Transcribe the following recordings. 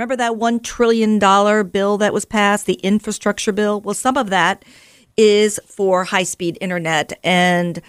Remember that $1 trillion bill that was passed, the infrastructure bill? Well, some of that is for high speed internet. And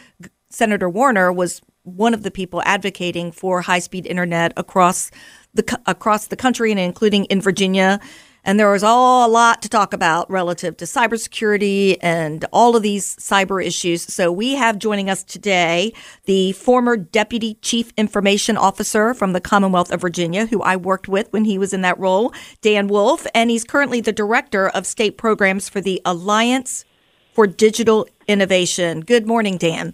Senator Warner was one of the people advocating for high speed internet across the, across the country and including in Virginia. And there was all a lot to talk about relative to cybersecurity and all of these cyber issues. So we have joining us today the former Deputy Chief Information Officer from the Commonwealth of Virginia, who I worked with when he was in that role, Dan Wolf, and he's currently the Director of State Programs for the Alliance for Digital Innovation. Good morning, Dan.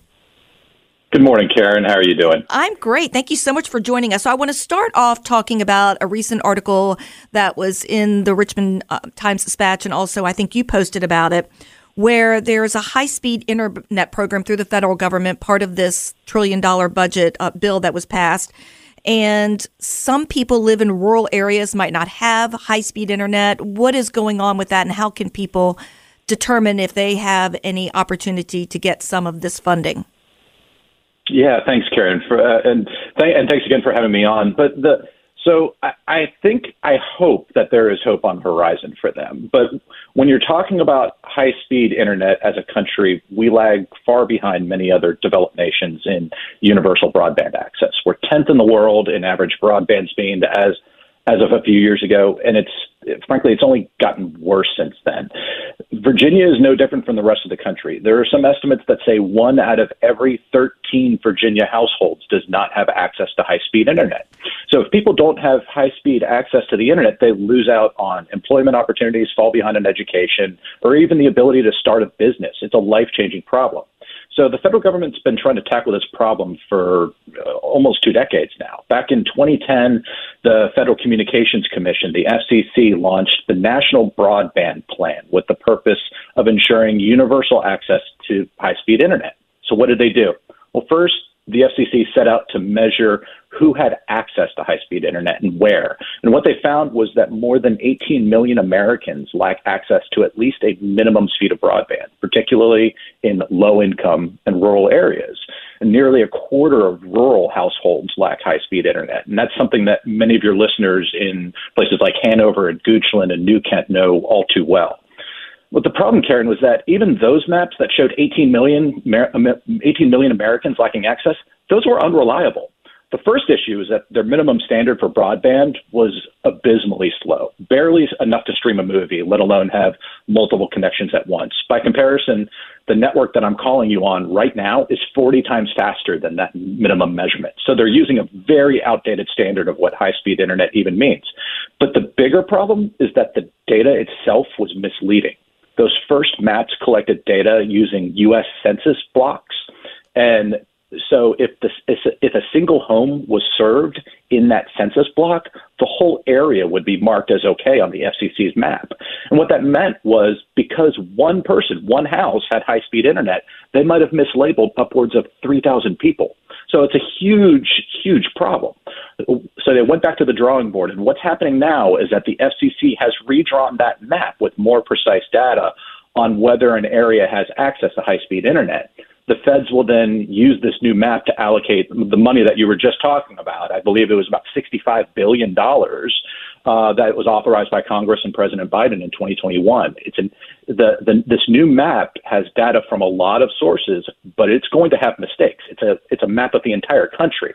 Good morning, Karen. How are you doing? I'm great. Thank you so much for joining us. So, I want to start off talking about a recent article that was in the Richmond uh, Times Dispatch, and also I think you posted about it, where there's a high speed internet program through the federal government, part of this trillion dollar budget uh, bill that was passed. And some people live in rural areas, might not have high speed internet. What is going on with that, and how can people determine if they have any opportunity to get some of this funding? Yeah, thanks, Karen, for uh, and th- and thanks again for having me on. But the so I, I think I hope that there is hope on the horizon for them. But when you're talking about high speed internet as a country, we lag far behind many other developed nations in universal broadband access. We're tenth in the world in average broadband speed as as of a few years ago, and it's frankly, it's only gotten worse since then. Virginia is no different from the rest of the country. There are some estimates that say one out of every 13 Virginia households does not have access to high speed internet. So if people don't have high speed access to the internet, they lose out on employment opportunities, fall behind in education, or even the ability to start a business. It's a life changing problem. So the federal government's been trying to tackle this problem for uh, almost two decades now. Back in 2010, the Federal Communications Commission, the FCC, launched the National Broadband Plan with the purpose of ensuring universal access to high speed internet. So what did they do? Well, first, the FCC set out to measure who had access to high speed internet and where. And what they found was that more than 18 million Americans lack access to at least a minimum speed of broadband, particularly in low income and rural areas. Nearly a quarter of rural households lack high speed internet. And that's something that many of your listeners in places like Hanover and Goochland and New Kent know all too well. But the problem, Karen, was that even those maps that showed 18 million, 18 million Americans lacking access, those were unreliable. The first issue is that their minimum standard for broadband was abysmally slow, barely enough to stream a movie, let alone have multiple connections at once. By comparison, the network that I'm calling you on right now is 40 times faster than that minimum measurement. So they're using a very outdated standard of what high speed internet even means. But the bigger problem is that the data itself was misleading. Those first maps collected data using U.S. Census blocks, and so if the if a single home was served in that census block, the whole area would be marked as okay on the FCC's map. And what that meant was because one person, one house had high speed internet, they might have mislabeled upwards of 3,000 people. So it's a huge, huge problem. So they went back to the drawing board. And what's happening now is that the FCC has redrawn that map with more precise data on whether an area has access to high speed internet. The feds will then use this new map to allocate the money that you were just talking about. I believe it was about $65 billion uh, that was authorized by Congress and President Biden in 2021. It's an the, the this new map has data from a lot of sources, but it's going to have mistakes. It's a it's a map of the entire country.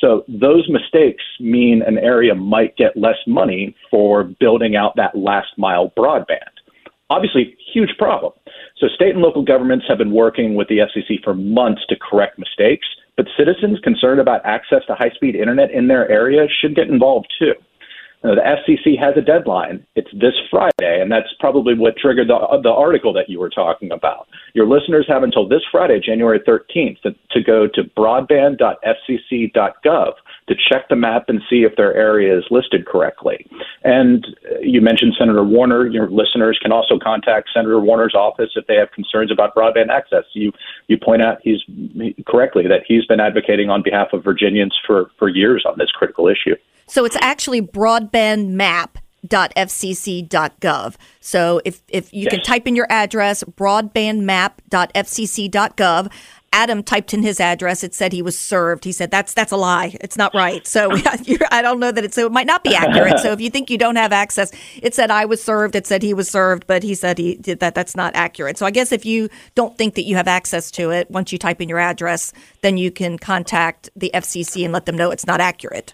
So those mistakes mean an area might get less money for building out that last mile broadband. Obviously, huge problem. So state and local governments have been working with the FCC for months to correct mistakes, but citizens concerned about access to high speed internet in their area should get involved too. Uh, the FCC has a deadline. It's this Friday, and that's probably what triggered the, the article that you were talking about. Your listeners have until this Friday, January 13th, to, to go to broadband.fcc.gov to check the map and see if their area is listed correctly. And you mentioned Senator Warner. Your listeners can also contact Senator Warner's office if they have concerns about broadband access. You you point out he's correctly that he's been advocating on behalf of Virginians for, for years on this critical issue. So it's actually broadbandmap.fcc.gov. So if, if you yes. can type in your address, broadbandmap.fcc.gov, Adam typed in his address. It said he was served. He said that's that's a lie. It's not right. So I don't know that it's. So it might not be accurate. So if you think you don't have access, it said I was served. It said he was served, but he said he did that. That's not accurate. So I guess if you don't think that you have access to it, once you type in your address, then you can contact the FCC and let them know it's not accurate.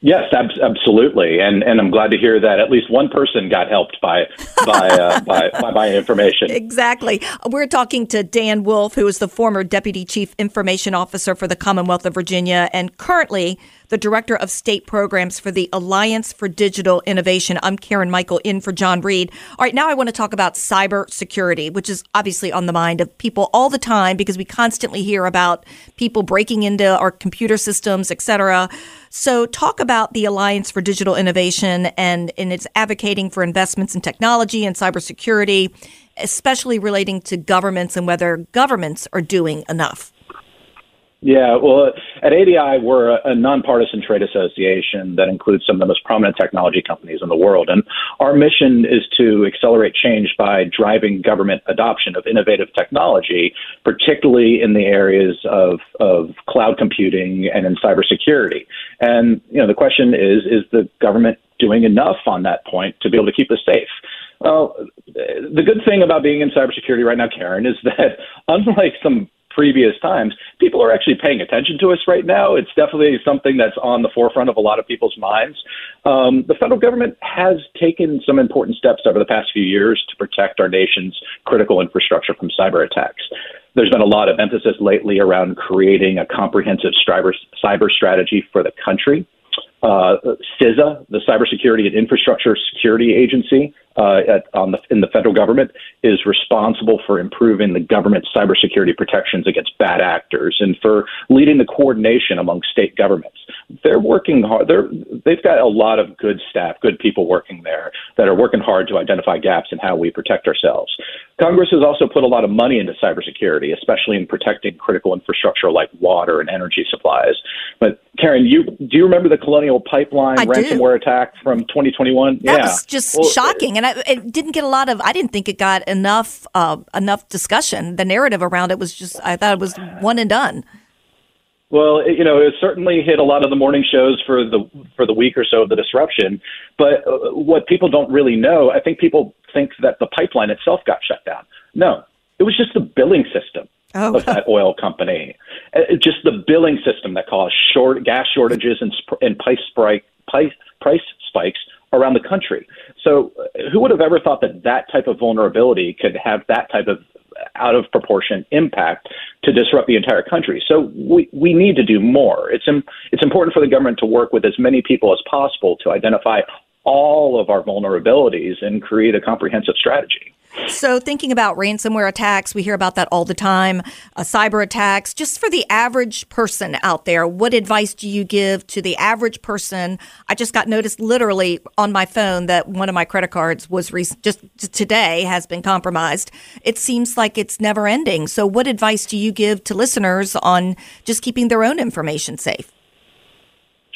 Yes, ab- absolutely, and and I'm glad to hear that at least one person got helped by by uh, by, by my information. Exactly. We're talking to Dan Wolf, who is the former deputy chief information officer for the Commonwealth of Virginia, and currently the Director of State Programs for the Alliance for Digital Innovation. I'm Karen Michael in for John Reed. All right, now I want to talk about cybersecurity, which is obviously on the mind of people all the time because we constantly hear about people breaking into our computer systems, et cetera. So, talk about the Alliance for Digital Innovation and, and its advocating for investments in technology and cybersecurity, especially relating to governments and whether governments are doing enough. Yeah, well, at ADI, we're a, nonpartisan trade association that includes some of the most prominent technology companies in the world. And our mission is to accelerate change by driving government adoption of innovative technology, particularly in the areas of, of cloud computing and in cybersecurity. And, you know, the question is, is the government doing enough on that point to be able to keep us safe? Well, the good thing about being in cybersecurity right now, Karen, is that unlike some previous times, people are actually paying attention to us right now. It's definitely something that's on the forefront of a lot of people's minds. Um, the federal government has taken some important steps over the past few years to protect our nation's critical infrastructure from cyber attacks. There's been a lot of emphasis lately around creating a comprehensive cyber, cyber strategy for the country. Uh, CISA, the Cybersecurity and Infrastructure Security Agency, uh, at, on the, in the federal government is responsible for improving the government's cybersecurity protections against bad actors and for leading the coordination among state governments. They're working hard. They're, they've got a lot of good staff, good people working there that are working hard to identify gaps in how we protect ourselves. Congress has also put a lot of money into cybersecurity, especially in protecting critical infrastructure like water and energy supplies. But Karen, you do you remember the Colonial Pipeline I ransomware do. attack from 2021? That yeah. was just well, shocking, and I, it didn't get a lot of. I didn't think it got enough uh, enough discussion. The narrative around it was just. I thought it was one and done. Well, it, you know, it certainly hit a lot of the morning shows for the for the week or so of the disruption. But uh, what people don't really know, I think people think that the pipeline itself got shut down. No, it was just the billing system oh. of that oil company. Uh, just the billing system that caused short gas shortages and, and price, spike, price, price spikes around the country. So, uh, who would have ever thought that that type of vulnerability could have that type of out of proportion impact to disrupt the entire country. So we, we need to do more. It's, Im- it's important for the government to work with as many people as possible to identify all of our vulnerabilities and create a comprehensive strategy. So, thinking about ransomware attacks, we hear about that all the time, uh, cyber attacks. Just for the average person out there, what advice do you give to the average person? I just got noticed literally on my phone that one of my credit cards was re- just today has been compromised. It seems like it's never ending. So, what advice do you give to listeners on just keeping their own information safe?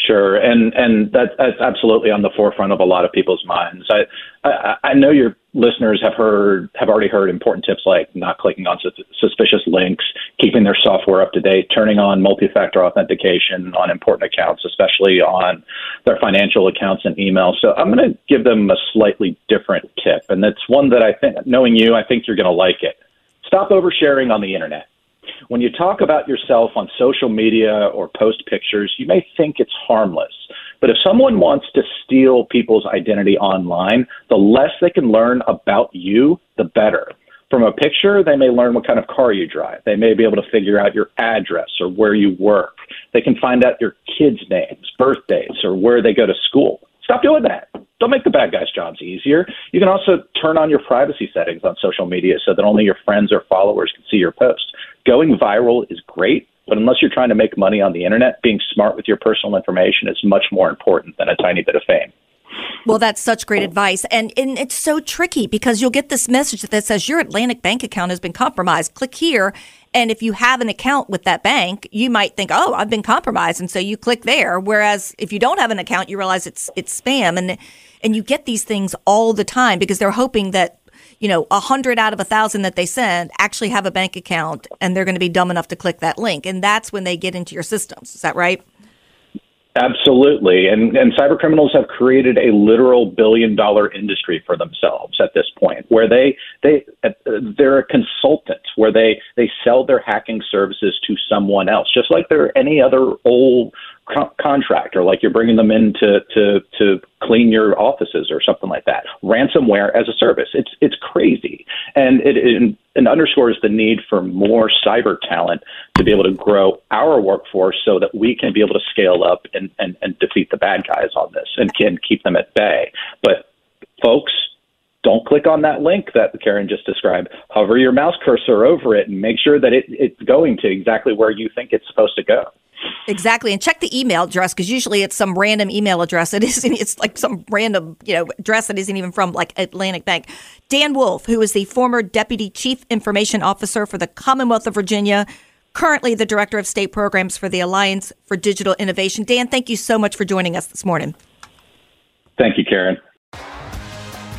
Sure, and and that, that's absolutely on the forefront of a lot of people's minds. I, I I know your listeners have heard have already heard important tips like not clicking on suspicious links, keeping their software up to date, turning on multi-factor authentication on important accounts, especially on their financial accounts and email. So I'm going to give them a slightly different tip, and it's one that I think, knowing you, I think you're going to like it. Stop oversharing on the internet. When you talk about yourself on social media or post pictures, you may think it's harmless. But if someone wants to steal people's identity online, the less they can learn about you, the better. From a picture, they may learn what kind of car you drive. They may be able to figure out your address or where you work. They can find out your kids' names, birthdays, or where they go to school. Stop doing that. Don't make the bad guys' jobs easier. You can also turn on your privacy settings on social media so that only your friends or followers can see your posts. Going viral is great, but unless you're trying to make money on the internet, being smart with your personal information is much more important than a tiny bit of fame. Well, that's such great advice. And, and it's so tricky because you'll get this message that says your Atlantic bank account has been compromised. Click here. And if you have an account with that bank, you might think, "Oh, I've been compromised," and so you click there. Whereas if you don't have an account, you realize it's it's spam, and and you get these things all the time because they're hoping that you know a hundred out of a thousand that they send actually have a bank account, and they're going to be dumb enough to click that link, and that's when they get into your systems. Is that right? Absolutely. And, and cyber criminals have created a literal billion dollar industry for themselves at this point where they, they, they're a consultant where they, they sell their hacking services to someone else, just like they're any other old co- contractor, like you're bringing them in to, to, to clean your offices or something like that. Ransomware as a service. It's, it's crazy. And it, it, it underscores the need for more cyber talent to be able to grow our workforce so that we can be able to scale up and, and, and defeat the bad guys on this and can keep them at bay. But folks, don't click on that link that Karen just described. Hover your mouse cursor over it and make sure that it, it's going to exactly where you think it's supposed to go. Exactly, and check the email address because usually it's some random email address. It isn't. It's like some random you know address that isn't even from like Atlantic Bank. Dan Wolf, who is the former deputy chief information officer for the Commonwealth of Virginia, currently the director of state programs for the Alliance for Digital Innovation. Dan, thank you so much for joining us this morning. Thank you, Karen.